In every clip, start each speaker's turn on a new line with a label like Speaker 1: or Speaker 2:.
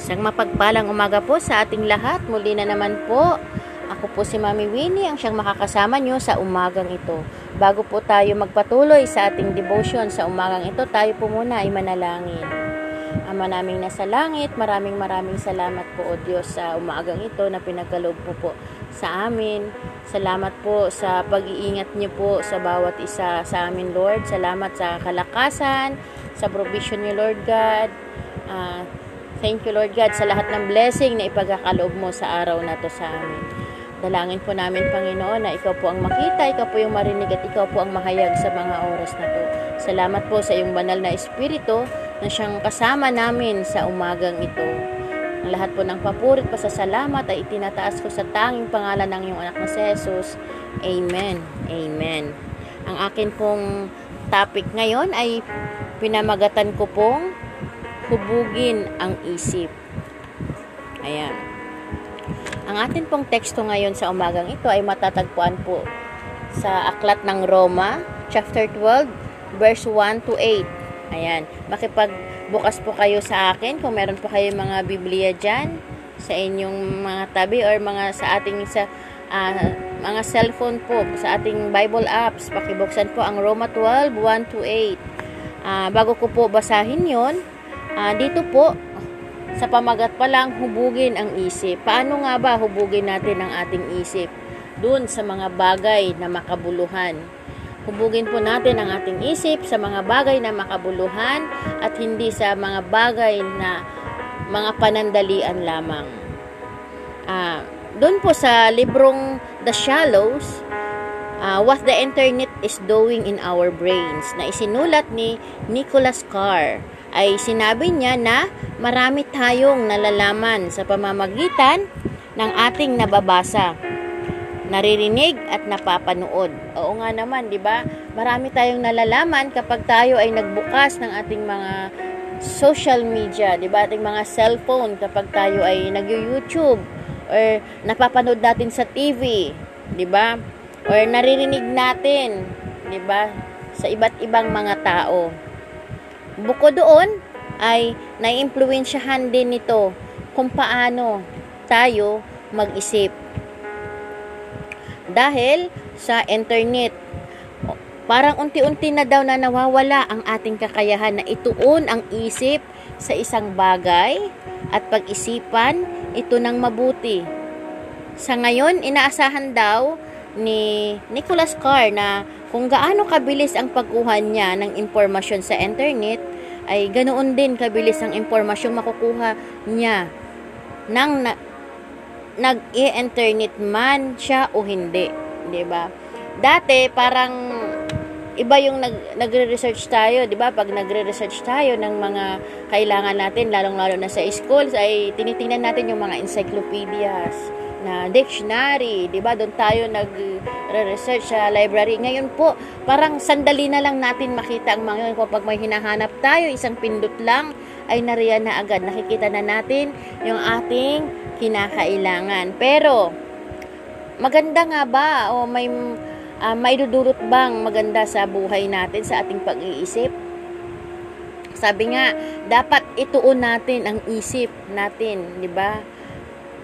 Speaker 1: Isang mapagpalang umaga po sa ating lahat. Muli na naman po. Ako po si Mami Winnie, ang siyang makakasama nyo sa umagang ito. Bago po tayo magpatuloy sa ating devotion sa umagang ito, tayo po muna ay manalangin. Ama naming nasa langit, maraming maraming salamat po o Diyos sa umagang ito na pinagkaloob po po sa amin. Salamat po sa pag-iingat niyo po sa bawat isa sa amin, Lord. Salamat sa kalakasan, sa provision niyo, Lord God. Uh, thank you, Lord God, sa lahat ng blessing na ipagkakaloob mo sa araw na to sa amin. Dalangin po namin, Panginoon, na ikaw po ang makita, ikaw po yung marinig at ikaw po ang mahayag sa mga oras na to. Salamat po sa iyong banal na espiritu na siyang kasama namin sa umagang ito. Ang lahat po ng papurit pa sa salamat ay itinataas ko sa tanging pangalan ng iyong anak na si Jesus. Amen. Amen. Ang akin pong topic ngayon ay pinamagatan ko pong hubugin ang isip. Ayan. Ang atin pong teksto ngayon sa umagang ito ay matatagpuan po sa Aklat ng Roma, chapter 12, verse 1 to 8. Ayan, makipagbukas po kayo sa akin kung meron po kayo mga Biblia dyan sa inyong mga tabi or mga sa ating sa uh, mga cellphone po sa ating Bible apps. Pakibuksan po ang Roma 12, 1 to 8. Uh, bago ko po basahin yon, uh, dito po sa pamagat pa lang, hubugin ang isip. Paano nga ba hubugin natin ang ating isip? Doon sa mga bagay na makabuluhan. Hubugin po natin ang ating isip sa mga bagay na makabuluhan at hindi sa mga bagay na mga panandalian lamang. Ah, doon po sa librong The Shallows, uh, What the Internet is Doing in Our Brains na isinulat ni Nicholas Carr ay sinabi niya na marami tayong nalalaman sa pamamagitan ng ating nababasa, naririnig at napapanood. Oo nga naman, 'di ba? Marami tayong nalalaman kapag tayo ay nagbukas ng ating mga social media, 'di ba? Ating mga cellphone kapag tayo ay nag-YouTube or napapanood natin sa TV, 'di ba? Or naririnig natin, 'di ba? Sa iba't ibang mga tao. Bukod doon, ay naiimpluwensyahan din nito kung paano tayo mag-isip. Dahil sa internet, parang unti-unti na daw na nawawala ang ating kakayahan na ituon ang isip sa isang bagay at pag-isipan ito ng mabuti. Sa ngayon, inaasahan daw ni Nicholas Carr na kung gaano kabilis ang pagkuha niya ng impormasyon sa internet, ay ganoon din kabilis ang impormasyong makukuha niya nang na, nag-i-internet man siya o hindi, 'di ba? Dati parang iba yung nag nagre-research tayo, 'di ba? Pag nagre-research tayo ng mga kailangan natin, lalong-lalo na sa schools ay tinitingnan natin yung mga encyclopedias na dictionary, 'di ba? Doon tayo nag-research sa library. Ngayon po, parang sandali na lang natin makita ang mga yun. Kapag may hinahanap tayo, isang pindot lang ay nariyan na agad. Nakikita na natin yung ating kinakailangan. Pero maganda nga ba o may uh, may dudulot bang maganda sa buhay natin sa ating pag-iisip? Sabi nga, dapat ituon natin ang isip natin, 'di ba?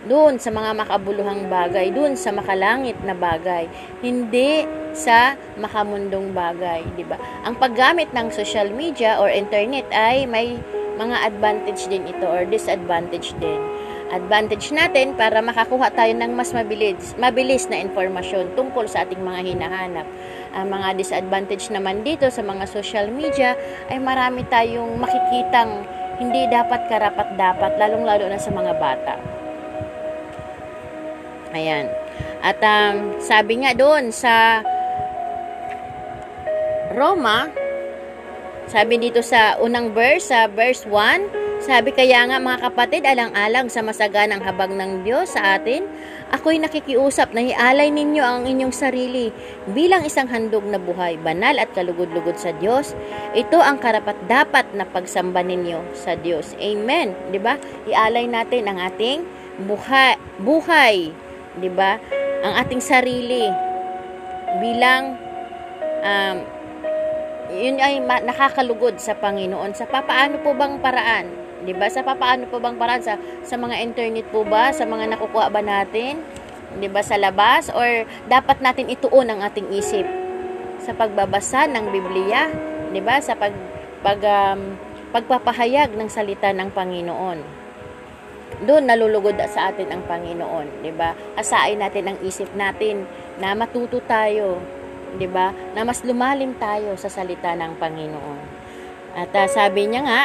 Speaker 1: Doon sa mga makabuluhang bagay, doon sa makalangit na bagay, hindi sa makamundong bagay, di ba? Ang paggamit ng social media or internet ay may mga advantage din ito or disadvantage din. Advantage natin para makakuha tayo ng mas mabilis, mabilis na informasyon tungkol sa ating mga hinahanap. Ang mga disadvantage naman dito sa mga social media ay marami tayong makikitang hindi dapat karapat dapat lalong-lalo na sa mga bata. Ayan. At um, sabi nga doon sa Roma, sabi dito sa unang verse, sa verse 1, sabi kaya nga mga kapatid, alang-alang sa masaganang habag ng Diyos sa atin, ako'y nakikiusap na ialay ninyo ang inyong sarili bilang isang handog na buhay, banal at kalugod-lugod sa Diyos. Ito ang karapat-dapat na pagsamba ninyo sa Diyos. Amen. 'Di ba? Ialay natin ang ating buhay, buhay 'di ba? Ang ating sarili bilang um, yun ay nakakalugod sa Panginoon. Sa papaano po bang paraan? 'Di ba? Sa papaano po bang paraan sa sa mga internet po ba, sa mga nakukuha ba natin? 'Di ba sa labas or dapat natin ituon ang ating isip sa pagbabasa ng Biblia, 'di ba? Sa pag pag um, pagpapahayag ng salita ng Panginoon. Doon nalulugod sa atin ang Panginoon, 'di ba? Asain natin ang isip natin na matuto tayo, 'di ba? Na mas lumalim tayo sa salita ng Panginoon. At uh, sabi niya nga,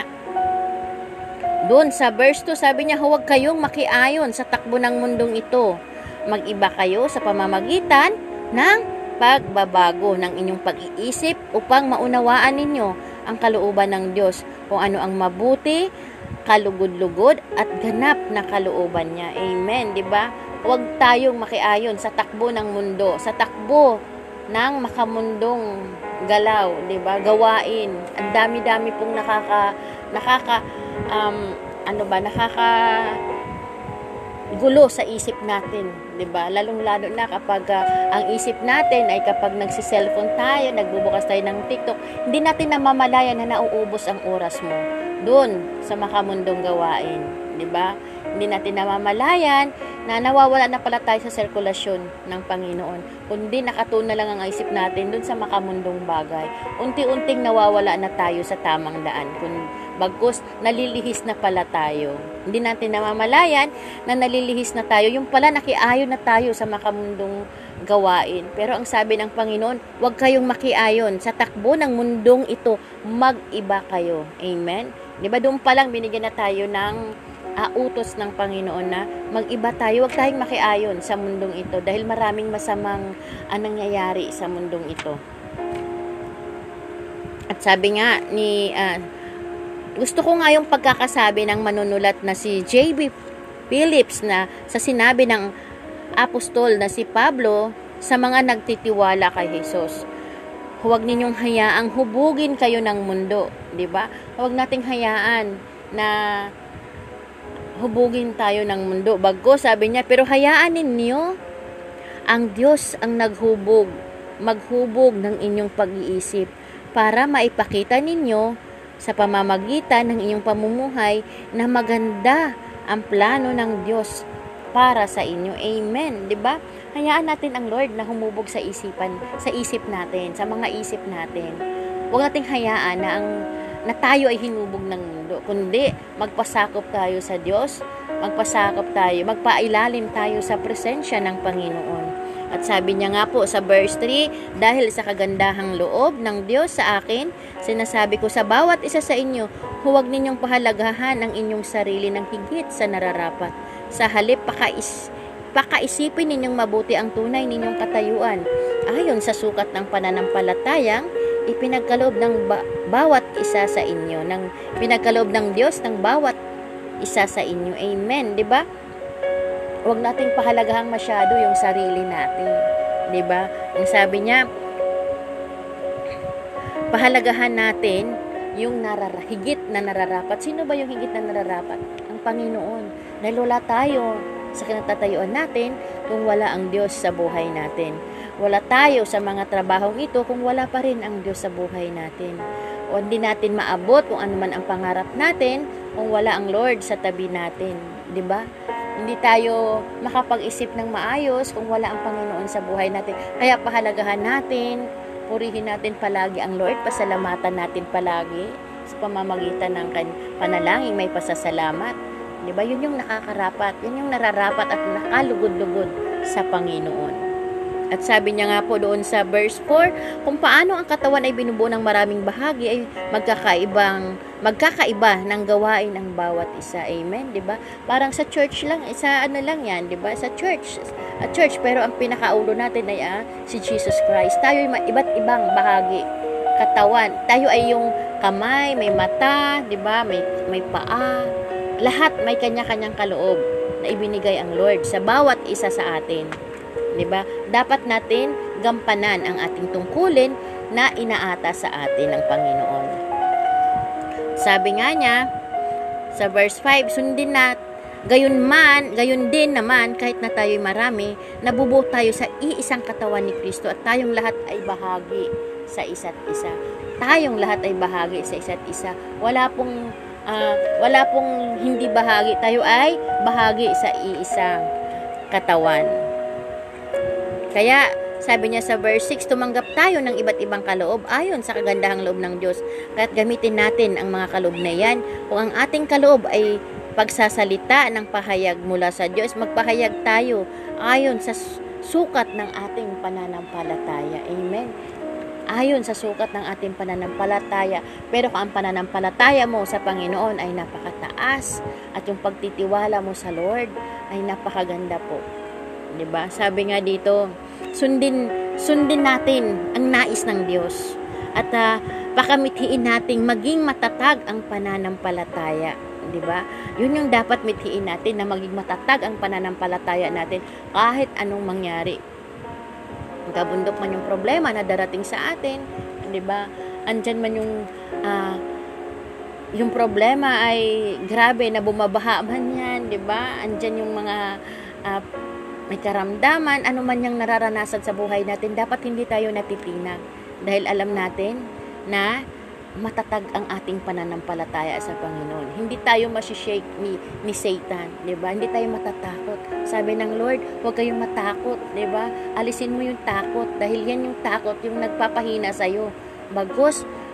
Speaker 1: doon sa verse 2, sabi niya, huwag kayong makiayon sa takbo ng mundong ito. Mag-iba kayo sa pamamagitan ng pagbabago ng inyong pag-iisip upang maunawaan ninyo ang kalooban ng Diyos kung ano ang mabuti, kalugod-lugod at ganap na kalooban niya. Amen, 'di ba? Huwag tayong makiayon sa takbo ng mundo, sa takbo ng makamundong galaw, 'di ba? Gawain. Ang dami-dami pong nakaka nakaka um, ano ba, nakaka gulo sa isip natin, 'di ba? Lalong-lalo na kapag uh, ang isip natin ay kapag nagsi-cellphone tayo, nagbubukas tayo ng TikTok, hindi natin namamalayan na nauubos ang oras mo doon sa makamundong gawain, 'di ba? Hindi natin namamalayan na nawawala na pala tayo sa sirkulasyon ng Panginoon. Kundi nakatuna lang ang isip natin doon sa makamundong bagay. Unti-unting nawawala na tayo sa tamang daan. Kung bagkus nalilihis na pala tayo. Hindi natin namamalayan na nalilihis na tayo. Yung pala nakiayon na tayo sa makamundong gawain. Pero ang sabi ng Panginoon, huwag kayong makiayon. Sa takbo ng mundong ito, mag-iba kayo. Amen? Di ba doon pa lang binigyan na tayo ng uh, utos ng Panginoon na mag-iba tayo, huwag tayong makiayon sa mundong ito dahil maraming masamang uh, nangyayari sa mundong ito. At sabi nga ni uh, gusto ko nga yung pagkakasabi ng manunulat na si J.B. Phillips na sa sinabi ng apostol na si Pablo sa mga nagtitiwala kay Jesus. Huwag ninyong hayaang hubugin kayo ng mundo, 'di ba? Huwag nating hayaan na hubugin tayo ng mundo. Bago sabi niya, pero hayaan ninyo ang Diyos ang naghubog, maghubog ng inyong pag-iisip para maipakita ninyo sa pamamagitan ng inyong pamumuhay na maganda ang plano ng Diyos para sa inyo. Amen. 'Di ba? Hayaan natin ang Lord na humubog sa isipan, sa isip natin, sa mga isip natin. Huwag nating hayaan na ang na tayo ay hinubog ng mundo, kundi magpasakop tayo sa Diyos, magpasakop tayo, magpailalim tayo sa presensya ng Panginoon. At sabi niya nga po sa verse 3, dahil sa kagandahang loob ng Diyos sa akin, sinasabi ko sa bawat isa sa inyo, huwag ninyong pahalagahan ang inyong sarili ng higit sa nararapat. Sa halip, pakais, pakaisipin ninyong mabuti ang tunay ninyong katayuan. Ayon sa sukat ng pananampalatayang, ipinagkaloob ng ba- bawat isa sa inyo, ng pinagkaloob ng Diyos ng bawat isa sa inyo. Amen, 'di ba? Huwag nating pahalagahang masyado yung sarili natin. 'Di ba? Ang sabi niya, pahalagahan natin yung narara, higit na nararapat. Sino ba yung higit na nararapat? Ang Panginoon. Dahil wala tayo sa kinatatayuan natin kung wala ang Diyos sa buhay natin. Wala tayo sa mga trabahong ito kung wala pa rin ang Diyos sa buhay natin. O hindi natin maabot kung ano man ang pangarap natin kung wala ang Lord sa tabi natin. ba? Hindi tayo makapag-isip ng maayos kung wala ang Panginoon sa buhay natin. Kaya pahalagahan natin, purihin natin palagi ang Lord, pasalamatan natin palagi sa pamamagitan ng panalangin may pasasalamat. 'Di ba? Yun yung nakakarapat, yun yung nararapat at nakalugod-lugod sa Panginoon. At sabi niya nga po doon sa verse 4, kung paano ang katawan ay binubuo ng maraming bahagi ay magkakaibang magkakaiba ng gawain ang bawat isa. Amen, 'di ba? Parang sa church lang, isa ano lang 'yan, 'di ba? Sa church, a church pero ang pinakaulo natin ay ah, si Jesus Christ. Tayo ay iba't ibang bahagi katawan. Tayo ay yung kamay, may mata, 'di ba? May may paa. Lahat may kanya-kanyang kaloob na ibinigay ang Lord sa bawat isa sa atin. 'di ba? Dapat natin gampanan ang ating tungkulin na inaata sa atin ng Panginoon. Sabi nga niya sa verse 5, sundin na gayon man, gayon din naman kahit na tayo'y marami, nabubuo tayo sa iisang katawan ni Kristo at tayong lahat ay bahagi sa isa't isa. Tayong lahat ay bahagi sa isa't isa. Wala pong ah, wala pong hindi bahagi. Tayo ay bahagi sa iisang katawan. Kaya, sabi niya sa verse 6, tumanggap tayo ng iba't ibang kaloob ayon sa kagandahang loob ng Diyos. Kaya't gamitin natin ang mga kaloob na yan. Kung ang ating kaloob ay pagsasalita ng pahayag mula sa Diyos, magpahayag tayo ayon sa sukat ng ating pananampalataya. Amen ayon sa sukat ng ating pananampalataya. Pero kung ang pananampalataya mo sa Panginoon ay napakataas at yung pagtitiwala mo sa Lord ay napakaganda po. 'Di ba? Sabi nga dito, sundin sundin natin ang nais ng Diyos at uh, pakamithiin nating maging matatag ang pananampalataya. 'di ba? 'Yun yung dapat mithiin natin na maging matatag ang pananampalataya natin kahit anong mangyari kabundok man yung problema na darating sa atin, 'di ba? Andyan man yung uh, yung problema ay grabe na bumabaha man yan, 'di ba? Andyan yung mga uh, may karamdaman, ano man yung nararanasan sa buhay natin, dapat hindi tayo natitinag dahil alam natin na matatag ang ating pananampalataya sa Panginoon. Hindi tayo masishake ni, ni Satan, 'di ba? Hindi tayo matatakot. Sabi ng Lord, huwag kayong matakot, 'di ba? Alisin mo yung takot dahil yan yung takot yung nagpapahina sa iyo.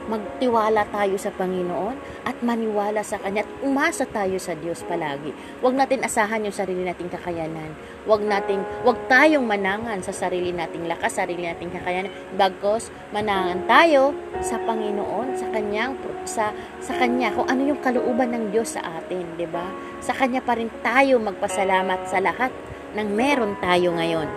Speaker 1: Magtiwala tayo sa Panginoon at maniwala sa Kanya at umasa tayo sa Diyos palagi. Huwag natin asahan yung sarili nating kakayanan. Huwag nating, huwag tayong manangan sa sarili nating lakas, sarili nating kakayanan. Bagos, manangan tayo sa Panginoon, sa Kanyang, sa, sa Kanya, kung ano yung kalooban ng Diyos sa atin, di ba? Sa Kanya pa rin tayo magpasalamat sa lahat ng meron tayo ngayon.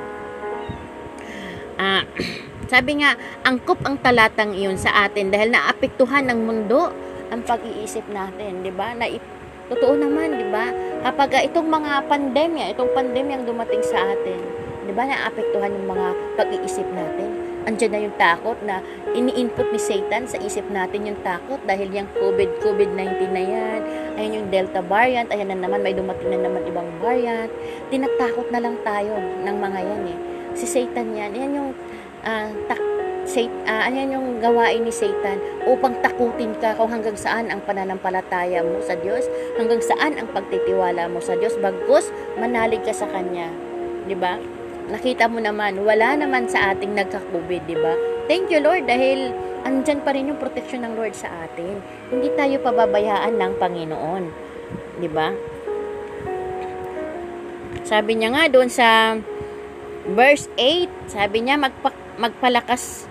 Speaker 1: Ah, Sabi nga, angkop ang talatang iyon sa atin dahil naapektuhan ng mundo ang pag-iisip natin, 'di ba? Na totoo naman, 'di ba? Kapag uh, itong mga pandemya, itong pandemya ang dumating sa atin, 'di ba? Naapektuhan yung mga pag-iisip natin. Andiyan na yung takot na ini-input ni Satan sa isip natin yung takot dahil yung COVID, COVID-19 na yan, ayun yung Delta variant, ayan na naman, may dumating na naman ibang variant. Tinatakot na lang tayo ng mga yan eh. Si Satan yan, yan yung uh, tak, say, uh, ano yung gawain ni Satan upang takutin ka kung hanggang saan ang pananampalataya mo sa Diyos, hanggang saan ang pagtitiwala mo sa Diyos, bagkus manalig ka sa Kanya. Ba? Nakita mo naman, wala naman sa ating nagka-COVID, di ba? Thank you Lord dahil andyan pa rin yung protection ng Lord sa atin. Hindi tayo pababayaan ng Panginoon. Ba? Sabi niya nga doon sa verse 8, sabi niya magpak magpalakas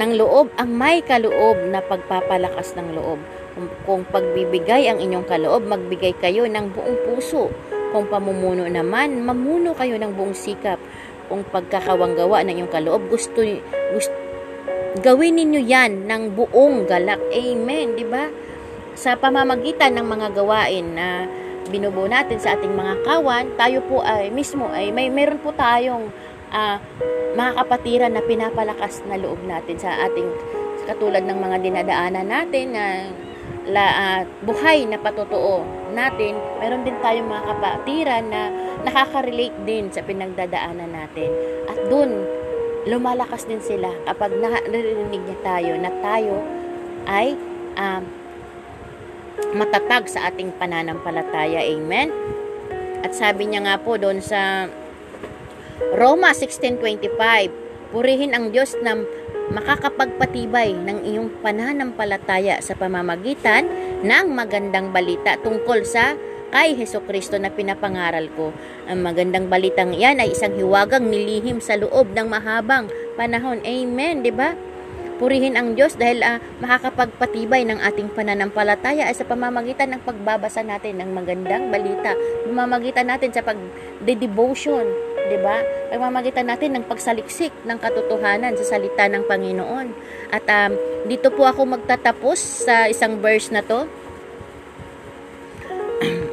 Speaker 1: ng loob ang may kaloob na pagpapalakas ng loob. Kung, kung pagbibigay ang inyong kaloob, magbigay kayo ng buong puso. Kung pamumuno naman, mamuno kayo ng buong sikap. Kung pagkakawanggawa ng inyong kaloob, gusto, gusto gawin ninyo yan ng buong galak. Amen, di ba? Sa pamamagitan ng mga gawain na binubuo natin sa ating mga kawan, tayo po ay mismo ay may meron po tayong uh, mga kapatiran na pinapalakas na loob natin sa ating katulad ng mga dinadaanan natin na la, uh, buhay na patotoo natin, meron din tayong mga kapatiran na nakaka-relate din sa pinagdadaanan natin. At doon, lumalakas din sila kapag narinig niya tayo na tayo ay um, matatag sa ating pananampalataya. Amen? At sabi niya nga po doon sa Roma 16.25 Purihin ang Diyos na makakapagpatibay ng iyong pananampalataya sa pamamagitan ng magandang balita tungkol sa kay Heso Kristo na pinapangaral ko. Ang magandang balitang iyan ay isang hiwagang nilihim sa loob ng mahabang panahon. Amen, 'di ba? Purihin ang Diyos dahil uh, makakapagpatibay ng ating pananampalataya ay sa pamamagitan ng pagbabasa natin ng magandang balita. Pamamagitan natin sa pag-devotion, 'di ba? Pamamagitan natin ng pagsaliksik ng katotohanan sa salita ng Panginoon. At um, dito po ako magtatapos sa isang verse na 'to.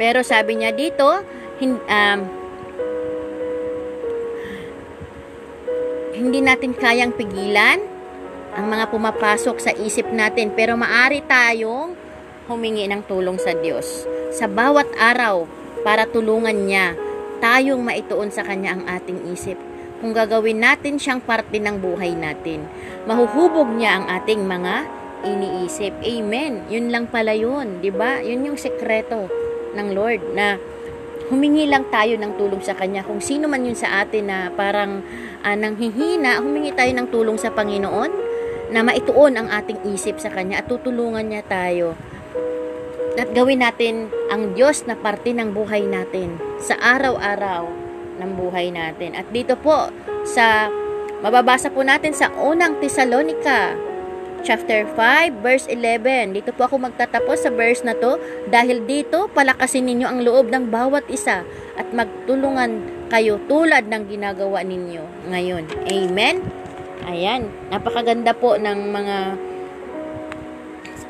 Speaker 1: Pero sabi niya dito, hin, um, hindi natin kayang pigilan ang mga pumapasok sa isip natin pero maari tayong humingi ng tulong sa Diyos sa bawat araw para tulungan niya tayong maituon sa Kanya ang ating isip. Kung gagawin natin siyang parte ng buhay natin, mahuhubog niya ang ating mga iniisip. Amen. Yun lang pala yun, 'di ba? Yun yung sekreto ng Lord na humingi lang tayo ng tulong sa Kanya. Kung sino man yun sa atin na parang uh, nanghihina, humingi tayo ng tulong sa Panginoon na maituon ang ating isip sa Kanya at tutulungan niya tayo. At gawin natin ang Diyos na parte ng buhay natin sa araw-araw ng buhay natin. At dito po sa mababasa po natin sa unang Tesalonika chapter 5, verse 11. Dito po ako magtatapos sa verse na to dahil dito palakasin ninyo ang loob ng bawat isa at magtulungan kayo tulad ng ginagawa ninyo ngayon. Amen? Ayan, napakaganda po ng mga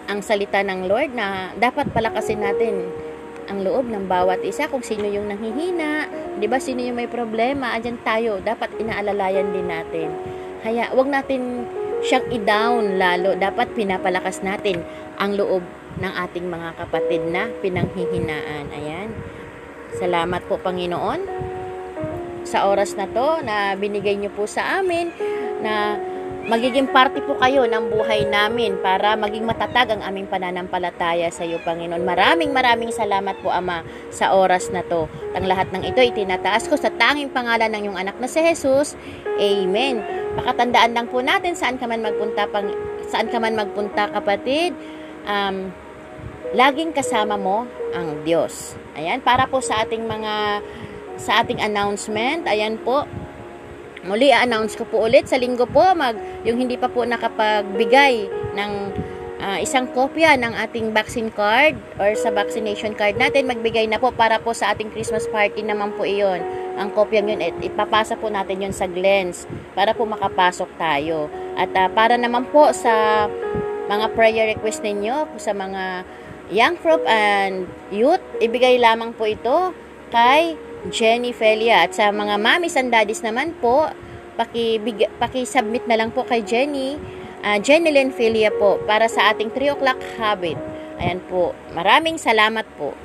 Speaker 1: ang salita ng Lord na dapat palakasin natin ang loob ng bawat isa kung sino yung nanghihina, 'di ba? Sino yung may problema, andyan tayo, dapat inaalalayan din natin. Kaya wag natin siyang i-down lalo. Dapat pinapalakas natin ang loob ng ating mga kapatid na pinanghihinaan. Ayan. Salamat po Panginoon sa oras na to na binigay niyo po sa amin na magiging parte po kayo ng buhay namin para maging matatag ang aming pananampalataya sa iyo, Panginoon. Maraming maraming salamat po, Ama, sa oras na to. Ang lahat ng ito itinataas ko sa tanging pangalan ng iyong anak na si Jesus. Amen. Pakatandaan lang po natin saan ka man magpunta pang saan ka man magpunta kapatid. Um, laging kasama mo ang Diyos. Ayan, para po sa ating mga sa ating announcement, ayan po, muli a-announce ko po ulit sa linggo po mag yung hindi pa po nakapagbigay ng uh, isang kopya ng ating vaccine card or sa vaccination card natin magbigay na po para po sa ating Christmas party naman po iyon ang kopya yun, at ipapasa po natin yun sa Glens para po makapasok tayo. At uh, para naman po sa mga prayer request ninyo, sa mga young group and youth, ibigay lamang po ito kay Jenny Felia. At sa mga mommies and daddies naman po, paki-submit paki na lang po kay Jenny, uh, Jenny Lynn Felia po, para sa ating 3 o'clock habit. Ayan po. Maraming salamat po.